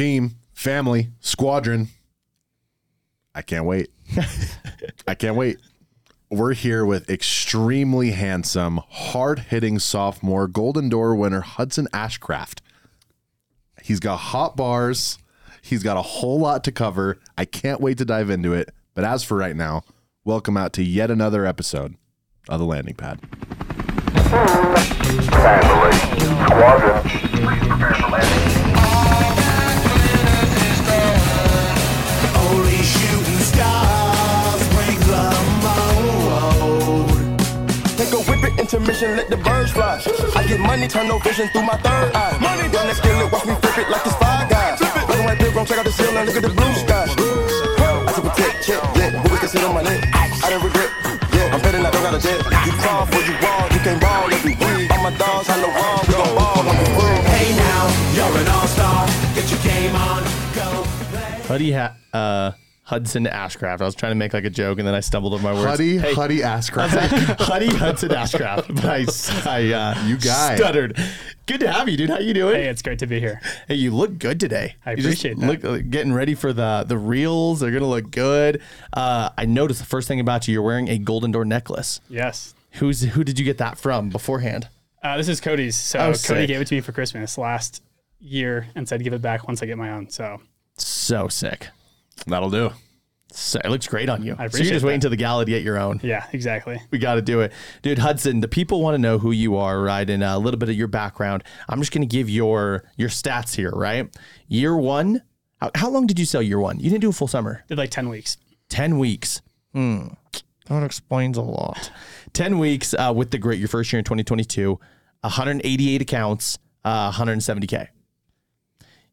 team, family, squadron. I can't wait. I can't wait. We're here with extremely handsome, hard hitting sophomore Golden Door winner Hudson Ashcraft. He's got hot bars. He's got a whole lot to cover. I can't wait to dive into it. But as for right now, welcome out to yet another episode of the landing pad. Family. Squadron. Please prepare for landing. Intermission, let the birds fly. I get money, turn no vision through my third eye. Money, run that skillet, watch me flip it like it's five guys. Flip it, black and white pilgrim, check out the ceiling, look at the blue sky. I took a tech, check, yeah, who was sit on my neck? I didn't regret, yeah, I'm betting I don't got a debt. You crawl for you wall, you can't ball every week. All my dogs, I know wrong, we gon' ball on the room. Hey now, you're an all-star. Get your game on, go play. Huddy ha- uh, Hudson Ashcraft. I was trying to make like a joke and then I stumbled over my words. Huddy, Hey, Huddy Ashcraft. Huddy Hudson Ashcraft. But I, s- I uh, You guy. stuttered. Good to have you, dude. How you doing? Hey, it's great to be here. Hey, you look good today. I You just appreciate that. Look, like, getting ready for the the reels. They're gonna look good. Uh, I noticed the first thing about you, you're wearing a golden door necklace. Yes. Who's who did you get that from beforehand? Uh, this is Cody's. So Oh, Cody sick. gave it to me for Christmas last year and said give it back once I get my own. So So sick. That'll do. So, it looks great on you. i so you're appreciate just waiting that. until the gala to get your own. yeah, exactly. We got to do it. Dude, Hudson, the people want to know who you are, right? And a little bit of your background. I'm just going to give your your stats here, right? Year one, how, how long did you sell year one? You didn't do a full summer. Did like 10 weeks. 10 weeks. Hmm. That explains a lot. 10 weeks uh, with the great. your first year in 2022, 188 accounts, uh, 170K.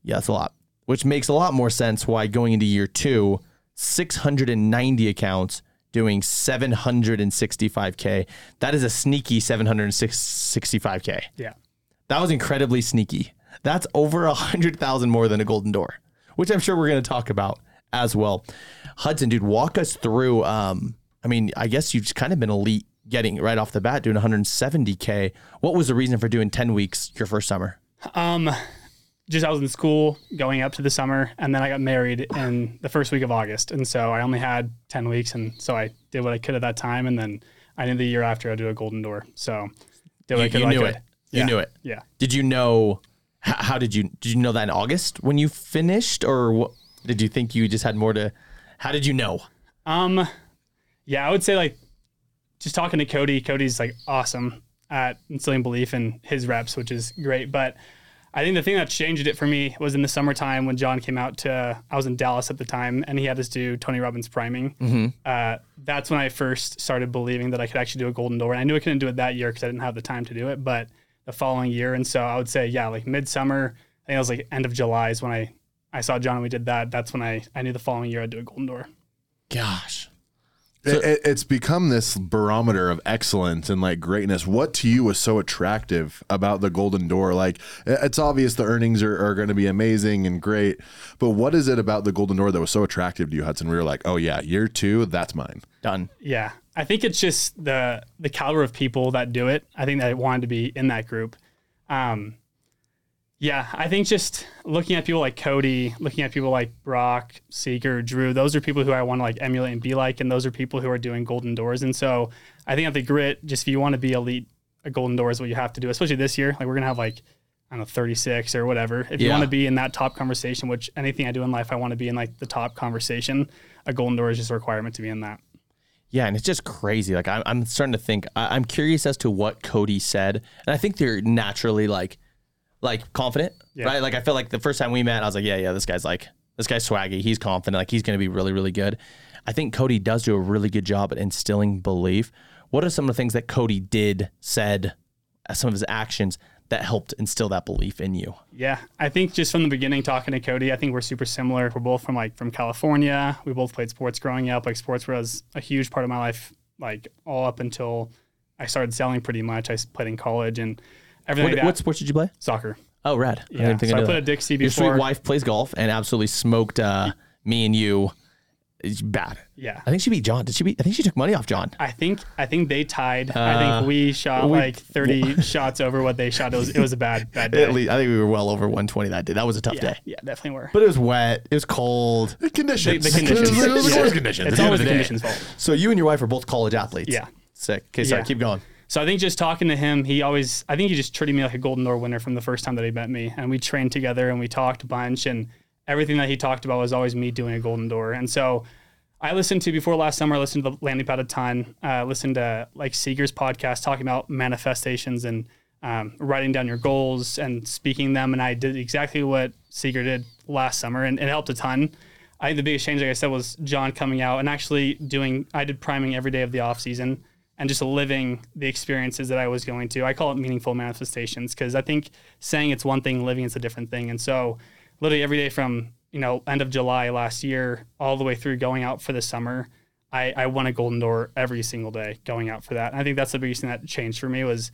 Yeah, that's a lot, which makes a lot more sense why going into year two, 690 accounts, doing 765K. That is a sneaky 765K. Yeah. That was incredibly sneaky. That's over a hundred thousand more than a golden door, which I'm sure we're going to talk about as well. Hudson, dude, walk us through. Um, I mean, I guess you've kind of been elite getting right off the bat doing 170k. What was the reason for doing 10 weeks your first summer? Um, just I was in school going up to the summer and then I got married in the first week of August. And so I only had 10 weeks. And so I did what I could at that time. And then I knew the year after I'd do a golden door. So did what I You, could. you knew it. You Yeah. knew it. Yeah. Did you know? How, how did you did you know that in August when you finished, or what, did you think you just had more to? How did you know? Um, yeah, I would say like just talking to Cody. Cody's like awesome at instilling belief in his reps, which is great. But I think the thing that changed it for me was in the summertime when John came out to. I was in Dallas at the time, and he had us do Tony Robbins priming. Uh, that's when I first started believing that I could actually do a golden door. And I knew I couldn't do it that year because I didn't have the time to do it, but the following year. And so I would say, yeah, like midsummer. I think it was like end of July is when I I saw John and we did that. That's when I I knew the following year I'd do a golden door. Gosh, It, it- it's become this barometer of excellence and like greatness. What to you was so attractive about the Golden Door? Like, it's obvious the earnings are, are going to be amazing and great, but what is it about the Golden Door that was so attractive to you, Hudson? We were like, oh yeah, year two, that's mine. done. Yeah, I think it's just the the caliber of people that do it. I think that I wanted to be in that group. Um, yeah, I think just looking at people like Cody, looking at people like Brock, Seeger, Drew, those are people who I want to like emulate and be like, and those are people who are doing golden doors. And so I think at the grit, just if you want to be elite, a golden door is what you have to do, especially this year. Like we're gonna have like I don't know, 36 or whatever. If you Yeah. want to be in that top conversation, which anything I do in life, I want to be in like the top conversation. A golden door is just a requirement to be in that. Yeah, and it's just crazy. Like I'm, I'm starting to think. I, I'm curious as to what Cody said, and I think they're naturally like, like confident, Yeah. right? Like I felt like the first time we met, I was like, yeah, yeah, this guy's like, this guy's swaggy. He's confident. Like he's going to be really, really good. I think Cody does do a really good job at instilling belief. What are some of the things that Cody did, said, uh, some of his actions that helped instill that belief in you? Yeah, I think just from the beginning, talking to Cody, I think we're super similar. We're both from like from California. We both played sports growing up. Like sports was a huge part of my life, like all up until I started selling. Pretty much, I played in college and everything. What, like that. what sports did you play? soccer? Oh, rad. Yeah, so I knew put that. a Dixie before. Your sweet wife plays golf and absolutely smoked uh, me and you It's bad. Yeah. I think she beat John. Did she beat? I think she took money off John. I think I think they tied. I Uh, think we shot we- like 30 shots over what they shot. It was it was a bad bad day. At least I think we were well over 120 that day. That was a tough yeah, day. yeah, definitely were. But it was wet. It was cold. The conditions. the conditions. It was Yeah. course conditions. It's At the always of the conditions' fault. So you and your wife are both college athletes. Yeah. Sick. Okay, sorry. Yeah. Keep going. So I think just talking to him, he always, I think he just treated me like a Golden Door winner from the first time that he met me. And we trained together and we talked a bunch. And everything that he talked about was always me doing a Golden Door. And so I listened to, before last summer, I listened to the Landing Pad a ton, uh, listened to like Seeger's podcast talking about manifestations and um, writing down your goals and speaking them. And I did exactly what Seeger did last summer and it helped a ton. I think the biggest change, like I said, was John coming out and actually doing. I did priming every day of the off season and just living the experiences that I was going to. I call it meaningful manifestations because I think saying it's one thing, living it's a different thing. And so, literally every day from you know end of July last year all the way through going out for the summer, I, I won a golden door every single day going out for that. And I think that's the biggest thing that changed for me was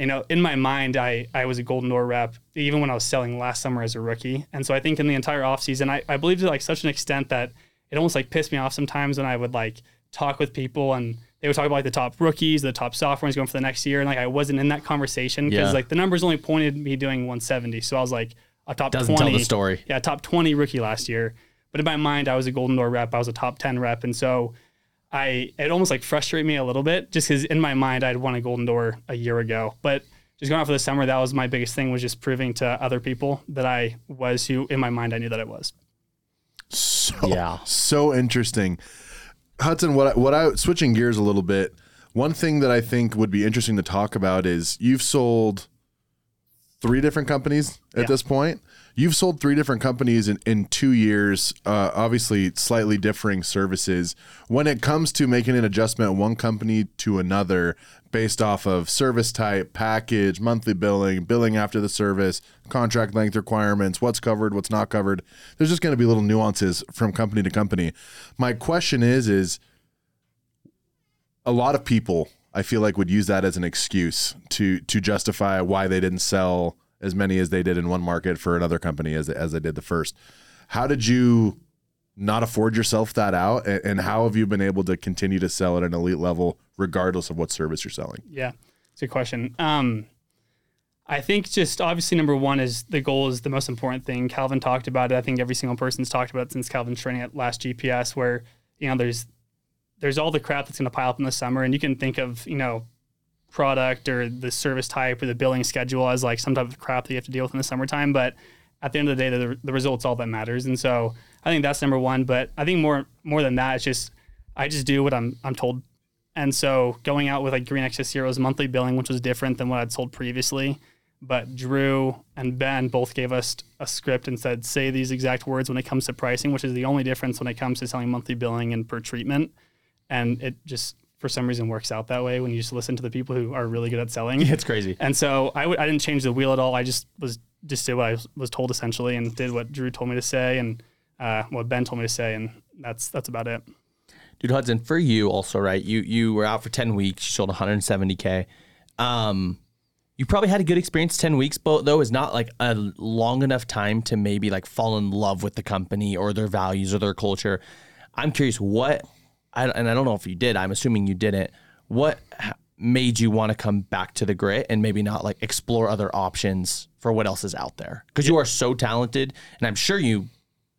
you know, in my mind, I, I was a Golden Door rep even when I was selling last summer as a rookie. And so I think in the entire offseason, I, I believed to like such an extent that it almost like pissed me off sometimes when I would like talk with people and they would talk about like the top rookies, the top sophomores going for the next year. And like I wasn't in that conversation because Yeah. like the numbers only pointed me doing 170. So I was like a top Doesn't 20. tell the story. Yeah, top 20 rookie last year. But in my mind, I was a Golden Door rep. I was a top 10 rep. And so I it almost like frustrated me a little bit just because in my mind I'd won a Golden Door a year ago. But just going out for the summer, that was my biggest thing was just proving to other people that I was who in my mind I knew that I was. So, Yeah. so interesting. Hudson, what I, what I switching gears a little bit. One thing that I think would be interesting to talk about is you've sold three different companies at Yeah. this point. You've sold three different companies in, in two years, uh, obviously slightly differing services. When it comes to making an adjustment one company to another based off of service type, package, monthly billing, billing after the service, contract length requirements, what's covered, what's not covered, there's just going to be little nuances from company to company. My question is, is a lot of people I feel like would use that as an excuse to to justify why they didn't sell as many as they did in one market for another company as as they did the first. How did you not afford yourself that out, and, how have you been able to continue to sell at an elite level regardless of what service you're selling? Yeah, it's a good question. Um, I think just obviously number one is the goal is the most important thing. Calvin talked about it. I think every single person's talked about it since Calvin's training at last GPS, where you know there's there's all the crap that's going to pile up in the summer, and you can think of you know product or the service type or the billing schedule as like some type of crap that you have to deal with in the summertime. But at the end of the day, the, the result's all that matters. And so I think that's number one. But I think more more than that, it's just I just do what I'm I'm told. And so going out with like Green Access Heroes monthly billing, which was different than what I'd sold previously. But Drew and Ben both gave us a script and said, say these exact words when it comes to pricing, which is the only difference when it comes to selling monthly billing and per treatment. And it just, for some reason, works out that way when you just listen to the people who are really good at selling. It's crazy. And so I w- I didn't change the wheel at all. I just was just did what I was- told essentially, and did what Drew told me to say, and uh, what Ben told me to say, and that's that's about it. Dude Hudson, for you also, right? You you were out for 10 weeks, you sold 170k. Um you probably had a good experience 10 weeks, but though is not like a long enough time to maybe like fall in love with the company or their values or their culture. I'm curious what I, and I don't know if you did. I'm assuming you didn't. What made you want to come back to the grit and maybe not like explore other options for what else is out there? Because you are so talented, and I'm sure you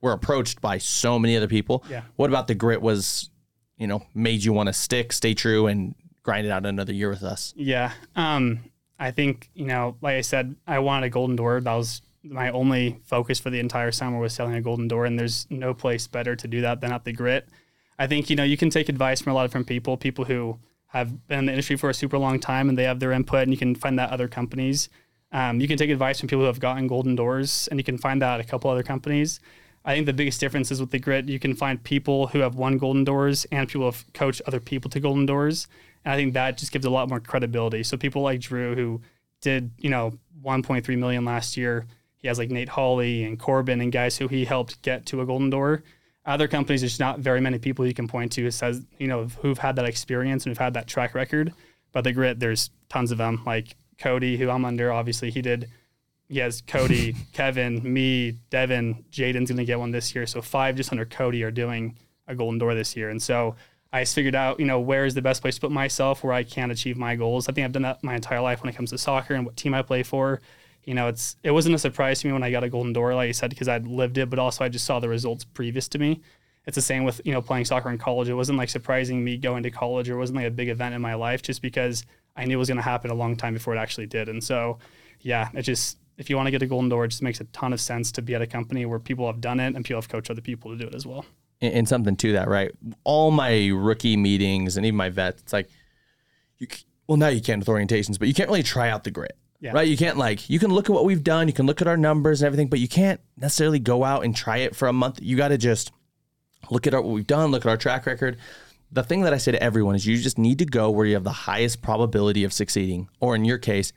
were approached by so many other people. Yeah. What about the grit was, you know, made you want to stick, stay true, and grind it out another year with us? Yeah. Um, I think, you know, like I said, I wanted a golden door. That was my only focus for the entire summer was selling a golden door. And there's no place better to do that than at the grit. I think, you know, you can take advice from a lot of different people, people who have been in the industry for a super long time and they have their input and you can find that other companies. Um, you can take advice from people who have gotten golden doors and you can find that at a couple other companies. I think the biggest difference is with the grit, you can find people who have won golden doors and people who have coached other people to golden doors. And I think that just gives a lot more credibility. So people like Drew who did, you know, 1.3 million last year. He has like Nate Hawley and Corbin and guys who he helped get to a golden door. Other companies, there's not very many people you can point to who says, you know, who've had that experience and who've had that track record. But the grit, there's tons of them. Like Cody, who I'm under, obviously he did he has Cody, Kevin, me, Devin, Jaden's gonna get one this year. So five just under Cody are doing a golden door this year. And so I just figured out, you know, where is the best place to put myself where I can achieve my goals. I think I've done that my entire life when it comes to soccer and what team I play for. You know, it's it wasn't a surprise to me when I got a golden door, like I said, because I'd lived it, but also I just saw the results previous to me. It's the same with, you know, playing soccer in college. It wasn't like surprising me going to college or wasn't like a big event in my life just because I knew it was gonna happen a long time before it actually did. And so yeah, it just if you want to get a golden door, it just makes a ton of sense to be at a company where people have done it and people have coached other people to do it as well. and, and something to that, right? All my rookie meetings and even my vets, it's like, you, well, now you can't with orientations, but you can't really try out the grit, Yeah. right? You can't like, you can look at what we've done, you can look at our numbers and everything, but you can't necessarily go out and try it for a month. You got to just look at our, what we've done, look at our track record. The thing that I say to everyone is you just need to go where you have the highest probability of succeeding, or in your case,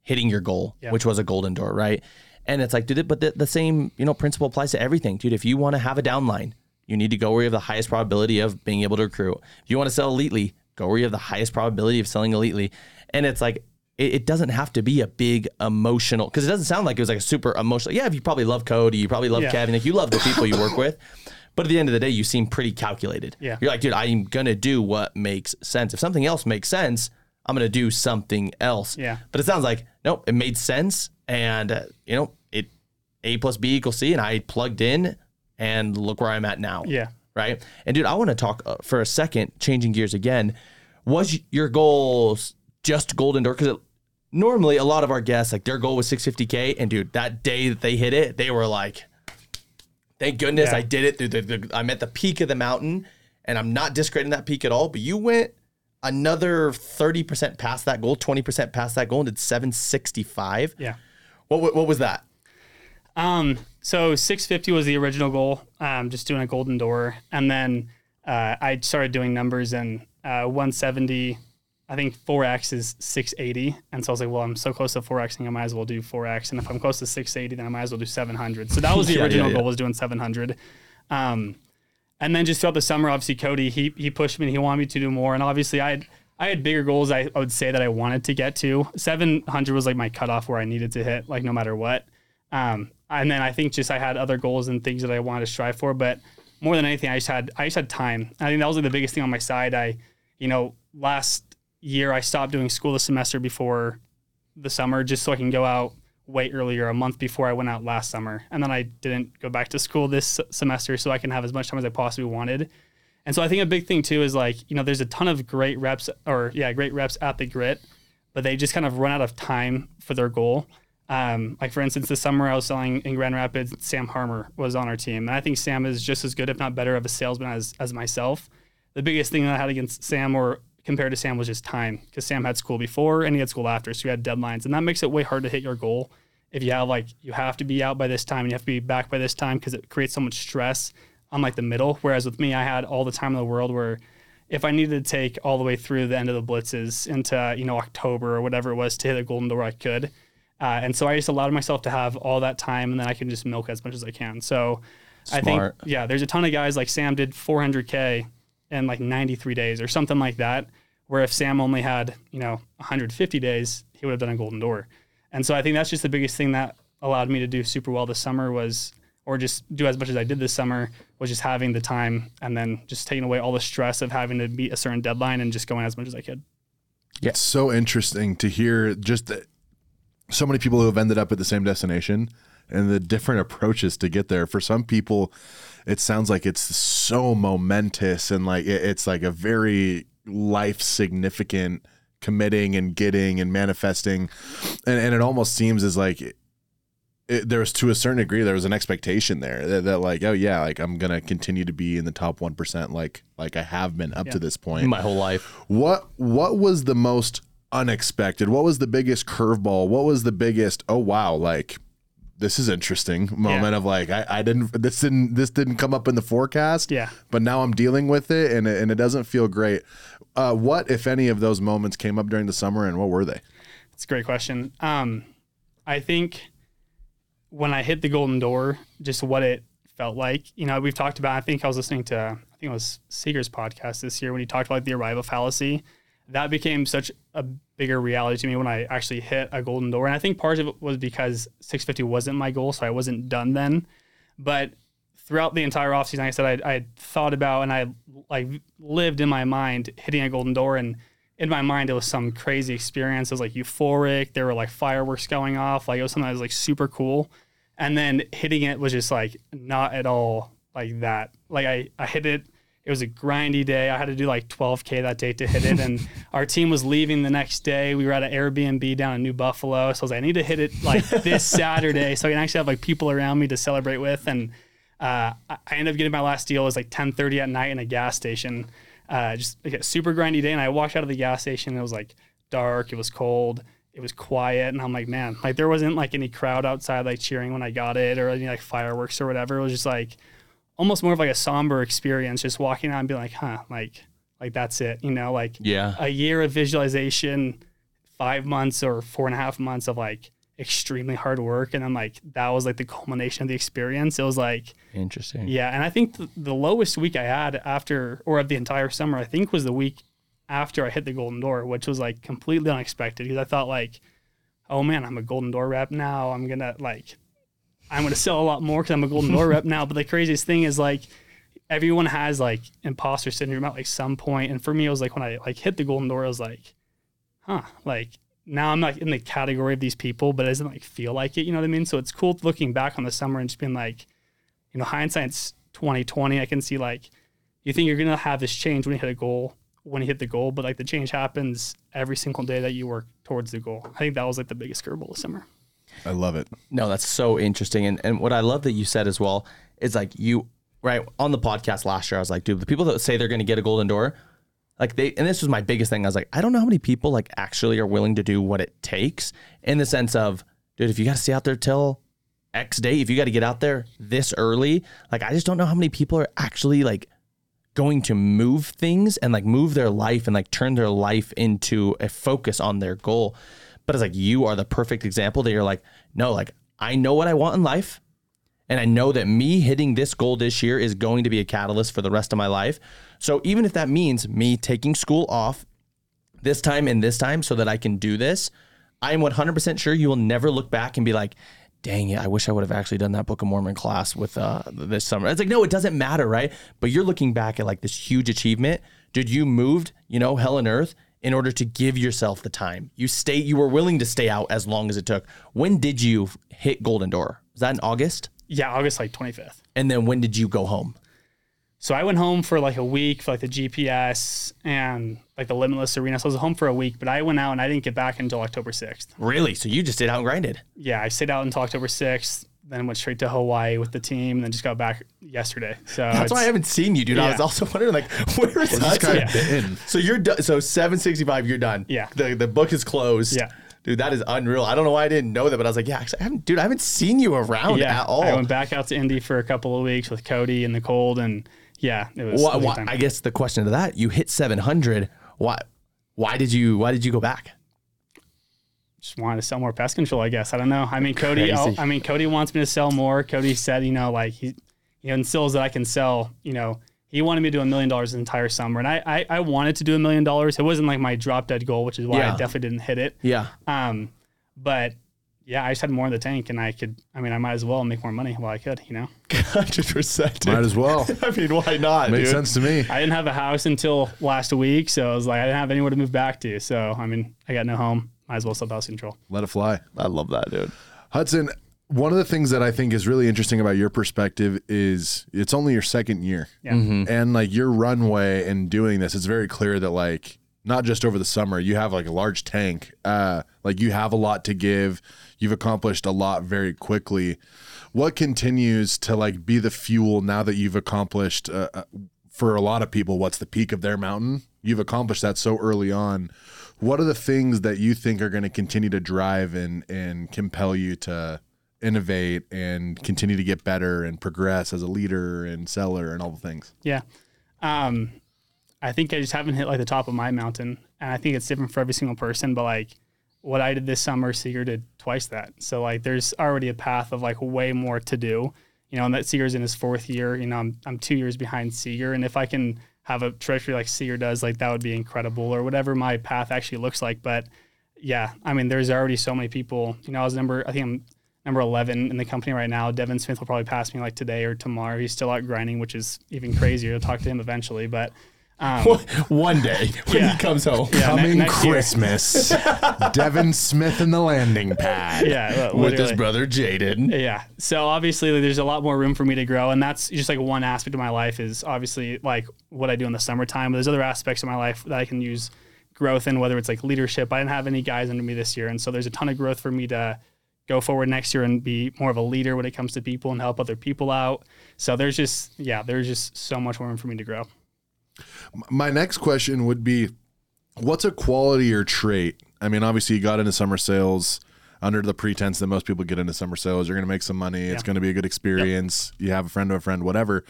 hitting your goal, Yeah. which was a golden door, right? And it's like, dude, but the, the same, you know, principle applies to everything, dude. If you want to have a downline, you need to go where you have the highest probability of being able to recruit. If you want to sell elitely, go where you have the highest probability of selling elitely. And it's like, it, it doesn't have to be a big emotional, because it doesn't sound like it was like a super emotional. Yeah, if you probably love Cody, you probably love Yeah. Kevin, like you love the people you work with. But at the end of the day, you seem pretty calculated. Yeah. You're like, dude, I'm gonna do what makes sense. If something else makes sense, I'm gonna do something else. Yeah. But it sounds like nope, it made sense, and uh, you know, it A plus B equals C, and I plugged in, and look where I'm at now. Yeah. Right. And dude, I want to talk uh, for a second, changing gears again. Was your goals just Golden Door? Because normally a lot of our guests, like their goal was 650k, and dude, that day that they hit it, they were like, "Thank goodness Yeah. I did it." Through the, the, I'm at the peak of the mountain, and I'm not discrediting that peak at all. But you went another 30% past that goal, 20% past that goal, and did 765. Yeah. What what, what was that? Um, so 650 was the original goal, um, just doing a golden door. And then uh, I started doing numbers and uh, 170, I think 4X is 680. And so I was like, well, I'm so close to 4Xing, I might as well do 4X. And if I'm close to 680, then I might as well do 700. So that was the Yeah, yeah, original yeah. goal was doing 700. Um, and then just throughout the summer, obviously Cody, he, he pushed me and he wanted me to do more. And obviously I had, I had bigger goals I, I would say that I wanted to get to. 700 was like my cutoff where I needed to hit, like no matter what. Um, and then I think just I had other goals and things that I wanted to strive for, but more than anything, I just had I just had time. I think that was like the biggest thing on my side. I, you know, last year I stopped doing school the semester before the summer just so I can go out way earlier, a month before I went out last summer, and then I didn't go back to school this semester so I can have as much time as I possibly wanted. And so I think a big thing too is like you know there's a ton of great reps or yeah great reps at the grit, but they just kind of run out of time for their goal. Um, like for instance, this summer I was selling in Grand Rapids. Sam Harmer was on our team, and I think Sam is just as good, if not better, of a salesman as as myself. The biggest thing that I had against Sam or compared to Sam was just time, because Sam had school before and he had school after, so you had deadlines, and that makes it way hard to hit your goal. If you have like you have to be out by this time and you have to be back by this time because it creates so much stress on like the middle. Whereas with me, I had all the time in the world where if I needed to take all the way through the end of the blitzes into you know October or whatever it was to hit a golden door, I could. Uh, and so I just allowed myself to have all that time, and then I can just milk as much as I can. So I think, yeah, there's a ton of guys like Sam did 400k in like 93 days or something like that. Where if Sam only had you know 150 days, he would have done a golden door. And so I think that's just the biggest thing that allowed me to do super well this summer was, or just do as much as I did this summer was just having the time and then just taking away all the stress of having to meet a certain deadline and just going as much as I could. Yeah. It's so interesting to hear just that so many people who have ended up at the same destination and the different approaches to get there. For some people, it sounds like it's so momentous and like it- it's like a very life significant committing and getting and manifesting. And, and it almost seems as like it, it, there was to a certain degree there was an expectation there that, that like oh yeah like I'm gonna continue to be in the top one percent like like I have been up to this point. My whole life. What what was the most unexpected? What was the biggest curveball? What was the biggest oh wow like this is interesting moment of like I, I didn't this didn't this didn't come up in the forecast Yeah. but now I'm dealing with it and it, and it doesn't feel great. Uh, what if any of those moments came up during the summer and what were they? It's a great question. Um, I think when I hit the golden door, just what it felt like. You know, we've talked about. I think I was listening to. I think it was Seeger's podcast this year when he talked about the arrival fallacy. That became such a bigger reality to me when I actually hit a golden door, and I think part of it was because 650 wasn't my goal, so I wasn't done then. But throughout the entire offseason, like I said, I, I thought about and I like lived in my mind hitting a golden door. And in my mind, it was some crazy experience. It was like euphoric. There were like fireworks going off. Like it was something that was like super cool. And then hitting it was just like not at all like that. Like I, I hit it. It was a grindy day. I had to do like 12K that day to hit it. And our team was leaving the next day. We were at an Airbnb down in New Buffalo. So I was like, I need to hit it like this Saturday so I can actually have like people around me to celebrate with. And uh, I ended up getting my last deal. It was like 10:30 at night in a gas station. Uh, just like a super grindy day. And I walked out of the gas station. And it was like dark. It was cold. It was quiet. And I'm like, man, like there wasn't like any crowd outside like cheering when I got it or any like fireworks or whatever. It was just like almost more of like a somber experience, just walking out and being like, huh, like like that's it. You know, like Yeah. a year of visualization, five months or four and a half months of like extremely hard work. And then like that was like the culmination of the experience. It was like, Interesting. yeah. And I think th- the lowest week I had after, or of the entire summer, I think was the week after I hit the golden door, which was like completely unexpected because I thought like, oh man, I'm a golden door rep now. I'm to like, I'm going to sell a lot more because I'm a golden door rep now. But the craziest thing is like, everyone has like imposter syndrome at like some point. And for me, it was like when I like hit the golden door, I was like, huh, like now I'm like in the category of these people, but it doesn't like feel like it. You know what I mean? So it's cool looking back on the summer and just being like, you know, hindsight's 2020. I can see like you think you're gonna have this change when you hit a goal, when you hit the goal, but like the change happens every single day that you work towards the goal. I think that was like the biggest curveball this summer. I love it. No, that's so interesting. And and what I love that you said as well is like you right on the podcast last year, I was like, dude, the people that say they're gonna get a golden door, like they and this was my biggest thing. I was like, I don't know how many people like actually are willing to do what it takes in the sense of, dude, if you gotta stay out there till X day, if you gotta get out there this early, like I just don't know how many people are actually like going to move things and like move their life and like turn their life into a focus on their goal. But it's like you are the perfect example that you're like, no, like I know what I want in life. And I know that me hitting this goal this year is going to be a catalyst for the rest of my life. So even if that means me taking school off this time and this time so that I can do this, I am 100% sure you will never look back and be like, dang it, I wish I would have actually done that Book of Mormon class with uh, this summer. It's like, no, it doesn't matter, right? But you're looking back at like this huge achievement. Dude, you moved, you know, hell and earth in order to give yourself the time. You stay, you were willing to stay out as long as it took. When did you hit Golden Door? Was that in August? Yeah, August like 25th. And then when did you go home? So I went home for like a week for like the GPS and like the Limitless Arena. So I was home for a week, but I went out and I didn't get back until October 6th. Really? So you just stayed out and grinded? Yeah, I stayed out until October 6th, then went straight to Hawaii with the team, and then just got back yesterday. So That's why I haven't seen you, dude. I was also wondering, like, where is This guy Yeah. bitten. So you're done. So 765, you're done. Yeah. The the book is closed. Yeah. Dude, that is unreal. I don't know why I didn't know that, but I was like, yeah, actually, I haven't, dude, I haven't seen you around yeah, at all. I went back out to Indy for a couple of weeks with Cody in the cold, and yeah, it was. Why, it was a why, good time. I guess the question to that, you hit 700. Why? Why did you? Why did you go back? Just wanted to sell more pest control. I guess I don't know. I mean, Cody. I'll- I mean, Cody wants me to sell more. Cody said, you know, like he, he instills that I can sell. You know, he wanted me to do a million dollars the entire summer, and I, I, I wanted to do a million dollars. It wasn't like my drop dead goal, which is why Yeah. I definitely didn't hit it. Yeah. Um, but yeah, I just had more in the tank, and I could. I mean, I might as well make more money while I could. You know, 100%. Might as well. I mean, why not? Makes dude? sense to me. I didn't have a house until last week, so I was like, I didn't have anywhere to move back to. So I mean, I got no home. Might as well sell pest control. Let it fly. I love that, dude. Hudson, one of the things that I think is really interesting about your perspective is it's only your second year. Yeah. And like your runway in doing this, it's very clear that like not just over the summer, you have like a large tank. Uh like you have a lot to give. You've accomplished a lot very quickly. What continues to like be the fuel now that you've accomplished uh, uh, for a lot of people what's the peak of their mountain? You've accomplished that so early on. What are the things that you think are going to continue to drive and and compel you to innovate and continue to get better and progress as a leader and seller and all the things? Yeah. Um, I think I just haven't hit like the top of my mountain. And I think it's different for every single person. But like what I did this summer, Seeger did twice that. So like there's already a path of like way more to do. You know, and that Seeger's in his fourth year. You know, I'm I'm two years behind Seeger. And if I can have a trajectory like Seeger does, like that would be incredible or whatever my path actually looks like. But yeah, I mean, there's already so many people. You know, I was number I think I'm number 11 in the company right now. Devin Smith will probably pass me like today or tomorrow. He's still out grinding, which is even crazier. I'll talk to him eventually, but um, One day when Yeah. he comes home. yeah, ne- Coming next year. Christmas. Devin Smith in the landing pad. Yeah, li- With his literally. brother Jaden. Yeah. So obviously there's a lot more room for me to grow. And that's just like one aspect of my life is obviously like what I do in the summertime. But there's other aspects of my life that I can use growth in, whether it's like leadership. I didn't have any guys under me this year. And so there's a ton of growth for me to go forward next year and be more of a leader when it comes to people and help other people out. So there's just, yeah, there's just so much more room for me to grow. My next question would be what's a quality or trait? I mean, obviously, you got into summer sales under the pretense that most people get into summer sales. You're going to make some money. It's going to be a good experience. You have a friend of a friend, whatever.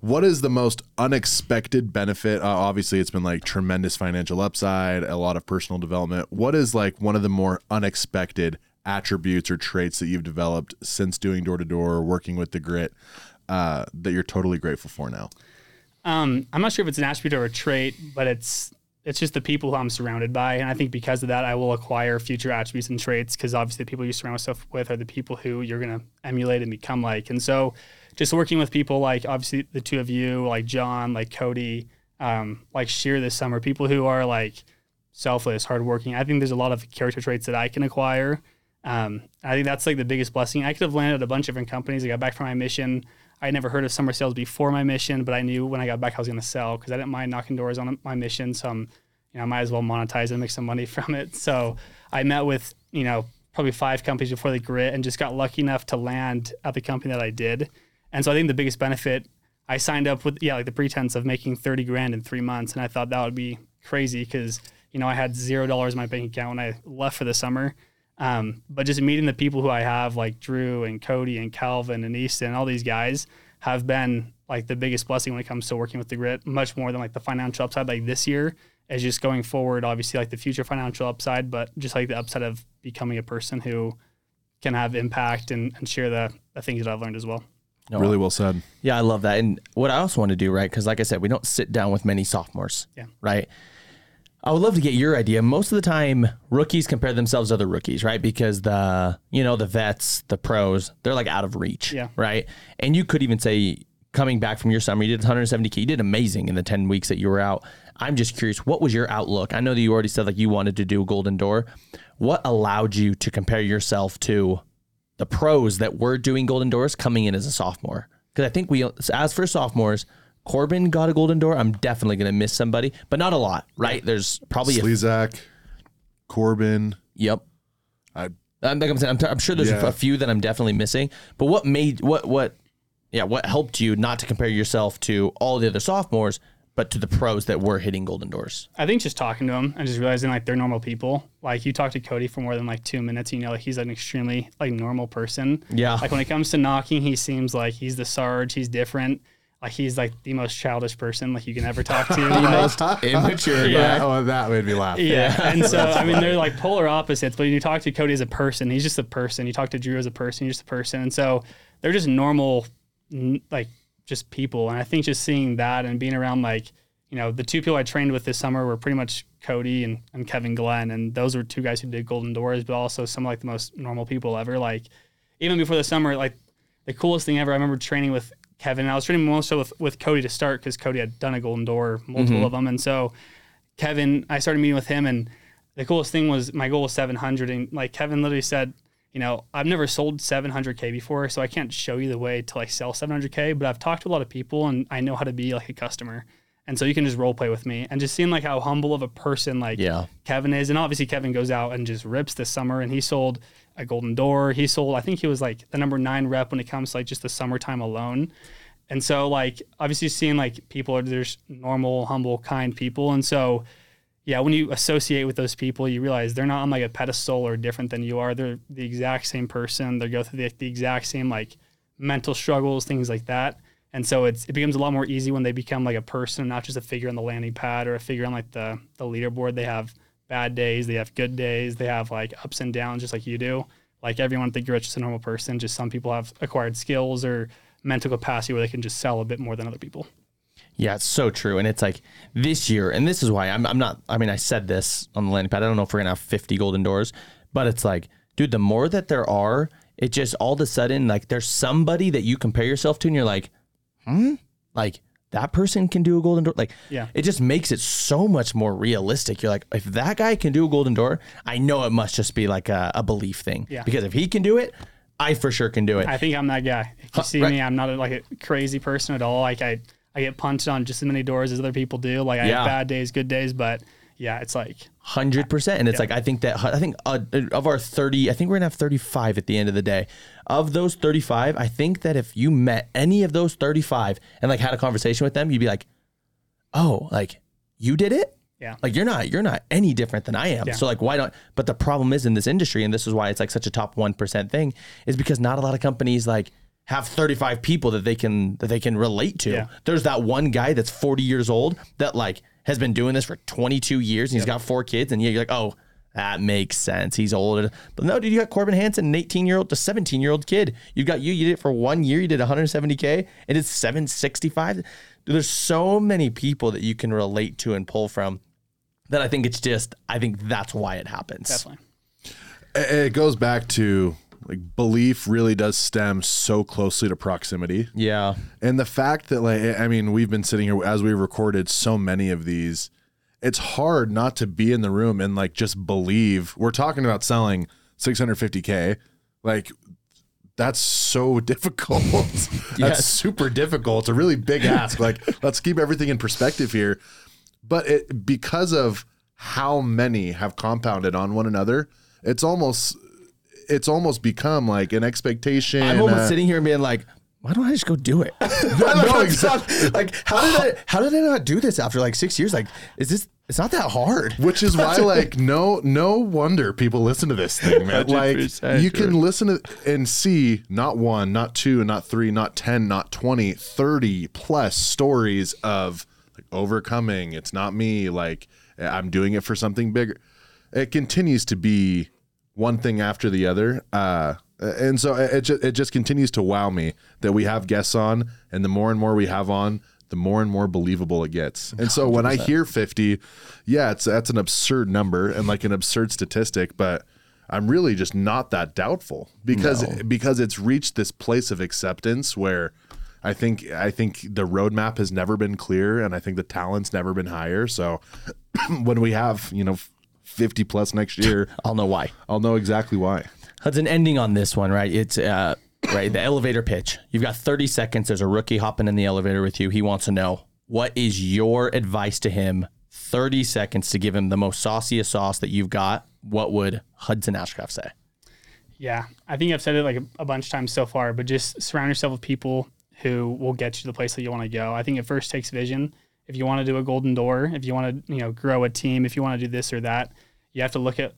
What is the most unexpected benefit? Uh, obviously, it's been like tremendous financial upside, a lot of personal development. What is like one of the more unexpected attributes or traits that you've developed since doing door to door, working with the grit, uh, that you're totally grateful for now? Um, I'm not sure if it's an attribute or a trait, but it's it's just the people who I'm surrounded by, and I think because of that, I will acquire future attributes and traits because obviously the people you surround yourself with are the people who you're gonna emulate and become like. And so, just working with people like obviously the two of you, like John, like Cody, um, like Sheer this summer, people who are like selfless, hardworking. I think there's a lot of character traits that I can acquire. Um, I think that's like the biggest blessing. I could have landed at a bunch of different companies. I got back from my mission. I never heard of summer sales before my mission, but I knew when I got back I was going to sell because I didn't mind knocking doors on my mission. So I'm, you know, I might as well monetize it and make some money from it. So I met with, you know, probably five companies before the grit and just got lucky enough to land at the company that I did. And so I think the biggest benefit, I signed up with, yeah, like the pretense of making 30 grand in three months. And I thought that would be crazy because, you know, I had zero dollars in my bank account when I left for the summer. Um, but just meeting the people who I have, like Drew and Cody and Calvin and Easton, all these guys have been like the biggest blessing when it comes to working with the grit, much more than like the financial upside. Like this year is just going forward, obviously like the future financial upside, but just like the upside of becoming a person who can have impact and, and share the, the things that I've learned as well. No, Really well said. Yeah, I love that. And what I also want to do, right? Because like I said, we don't sit down with many sophomores. Yeah. Right. I would love to get your idea. Most of the time, rookies compare themselves to other rookies, right? Because the you know the vets, the pros, they're like out of reach. Yeah. Right. And you could even say coming back from your summer, you did 170k. You did amazing in the 10 weeks that you were out. I'm just curious, what was your outlook? I know that you already said like you wanted to do a golden door. What allowed you to compare yourself to the pros that were doing golden doors coming in as a sophomore. Because I think we, as for sophomores, Corbin got a golden door. I'm definitely going to miss somebody, but not a lot, right? There's probably a, Slezak, Corbin. yep. I I'm, like I'm saying, I'm, t- I'm sure there's Yeah. a few that I'm definitely missing. But what made what what yeah what helped you not to compare yourself to all the other sophomores, but to the pros that were hitting golden doors? I think just talking to them and just realizing like they're normal people. Like you talk to Cody for more than like two minutes, you know, like he's an extremely like normal person. Yeah. Like when it comes to knocking, he seems like he's the Sarge. He's different. Like he's like the most childish person like you can ever talk to. Like, Immature Yeah. guy. oh, that made me laugh. yeah. And so I mean they're like polar opposites, but you talk to Cody as a person, he's just a person. You talk to Drew as a person, he's just a person. And so they're just normal like just people. And I think just seeing that and being around like, you know, the two people I trained with this summer were pretty much Cody and, and Kevin Glenn. And those were two guys who did golden doors, but also some like the most normal people ever. Like even before the summer, like the coolest thing ever, I remember training with Kevin. And I was training more so with, with Cody to start because Cody had done a golden door, multiple mm-hmm. of them. And so Kevin, I started meeting with him, and the coolest thing was my goal was 700. And like Kevin literally said, you know, I've never sold 700k before, so I can't show you the way to like sell 700k. But I've talked to a lot of people, and I know how to be like a customer. And so you can just role play with me, and just seeing like how humble of a person like Yeah. Kevin is, and obviously Kevin goes out and just rips this summer, and he sold a golden door. He sold, I think he was like the number nine rep when it comes to like just the summertime alone. And so like obviously seeing like people are there's normal, humble, kind people. And so yeah, when you associate with those people, you realize they're not on like a pedestal or different than you are. They're the exact same person. They go through the, the exact same like mental struggles, things like that. And so it's it becomes a lot more easy when they become like a person, and not just a figure on the landing pad or a figure on like the the leaderboard. They have bad days, they have good days, they have like ups and downs, just like you do. Like everyone think you're just a normal person. Just some people have acquired skills or mental capacity where they can just sell a bit more than other people. Yeah, it's so true. And it's like this year, and this is why I'm, I'm not, I mean, I said this on the landing pad. I don't know if we're going to have 50 golden doors, but it's like, dude, the more that there are, it just all of a sudden like there's somebody that you compare yourself to and you're like, hmm, like that person can do a golden door. Like, Yeah. it just makes it so much more realistic. You're like, if that guy can do a golden door, I know it must just be like a, a belief thing. Yeah. Because if he can do it, I for sure can do it. I think I'm that guy. If you see right. me, I'm not a, like a crazy person at all. Like I, I get punched on just as many doors as other people do. Like I Yeah. have bad days, good days, but yeah, it's like Hundred percent, and it's like I think that I think uh, of our thirty, I think we're gonna have thirty-five at the end of the day. Of those thirty-five, I think that if you met any of those thirty-five and like had a conversation with them, you'd be like, "Oh, like you did it." Yeah. Like you're not you're not any different than I am. Yeah. So like why don't but the problem is in this industry and this is why it's like such a top 1% thing is because not a lot of companies like have 35 people that they can that they can relate to. Yeah. There's that one guy that's 40 years old that like has been doing this for 22 years and he's got four kids and yeah, you're like, "Oh, that makes sense. He's older." But no, dude, you got Corbin Hansen, an 18-year-old to 17-year-old kid. You got you you did it for 1 year, you did 170k and it's 765. Dude, there's so many people that you can relate to and pull from that I think it's just I think that's why it happens. definitely. It it goes back to like belief really does stem so closely to proximity. Yeah. And the fact that like I mean, we've been sitting here as we recorded so many of these, it's hard not to be in the room and like just believe. We're talking about selling 650k. Like that's so difficult. that's Yes. super difficult. It's a really big ask. Like let's keep everything in perspective here. But it because of how many have compounded on one another, it's almost it's almost become like an expectation. I'm almost uh, sitting here and being like, why don't I just go do it? no, exactly. Like, how did I how did I not do this after like six years? Like, is this it's not that hard. Which is why, like, no, no wonder people listen to this thing, man. Like, you can listen to and see not one, not two, not three, not 10, not 20, 30 plus stories of like overcoming. It's not me. Like, I'm doing it for something bigger. It continues to be one thing after the other. Uh, and so it just, it just continues to wow me that we have guests on, and the more and more we have on, the more and more believable it gets. And so when I hear 50, yeah, it's that's an absurd number and like an absurd statistic, but I'm really just not that doubtful because because it's reached this place of acceptance where I think I think the roadmap has never been clear and I think the talent's never been higher. So when we have, you know, 50 plus next year, I'll know why. I'll know exactly why. That's an ending on this one, right? It's uh right, the elevator pitch. You've got 30 seconds. There's a rookie hopping in the elevator with you. He wants to know what is your advice to him? 30 seconds to give him the most sauciest sauce that you've got. What would Hudson Ashcraft say? Yeah, I think I've said it like a, a bunch of times so far, but just surround yourself with people who will get you to the place that you want to go. I think it first takes vision. If you want to do a golden door, if you want to, you know, grow a team, if you want to do this or that, you have to look at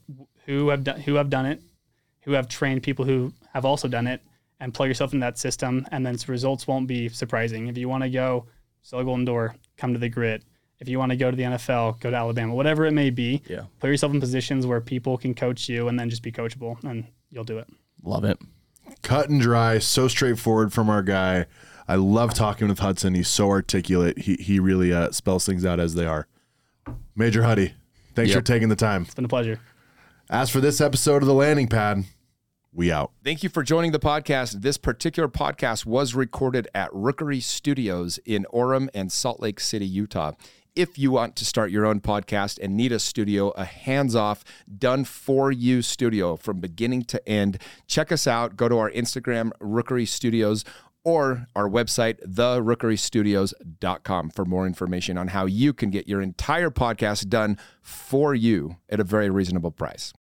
who have done who have done it, who have trained people who have also done it, and plug yourself in that system, and then results won't be surprising. If you want to go sell a golden door, come to the grit. If you want to go to the NFL, go to Alabama, whatever it may be. Yeah. Put yourself in positions where people can coach you, and then just be coachable, and you'll do it. Love it. cut and dry, so straightforward from our guy. I love talking with Hudson. He's so articulate. He he really uh, spells things out as they are. Major Huddy, thanks for taking the time. It's been a pleasure. As for this episode of the Landing Pad, we out. Thank you for joining the podcast. This particular podcast was recorded at Rookery Studios in Orem and Salt Lake City, Utah. If you want to start your own podcast and need a studio, a hands off, done for you studio from beginning to end, check us out. Go to our Instagram, Rookery Studios, or our website, therookerystudios.com, for more information on how you can get your entire podcast done for you at a very reasonable price.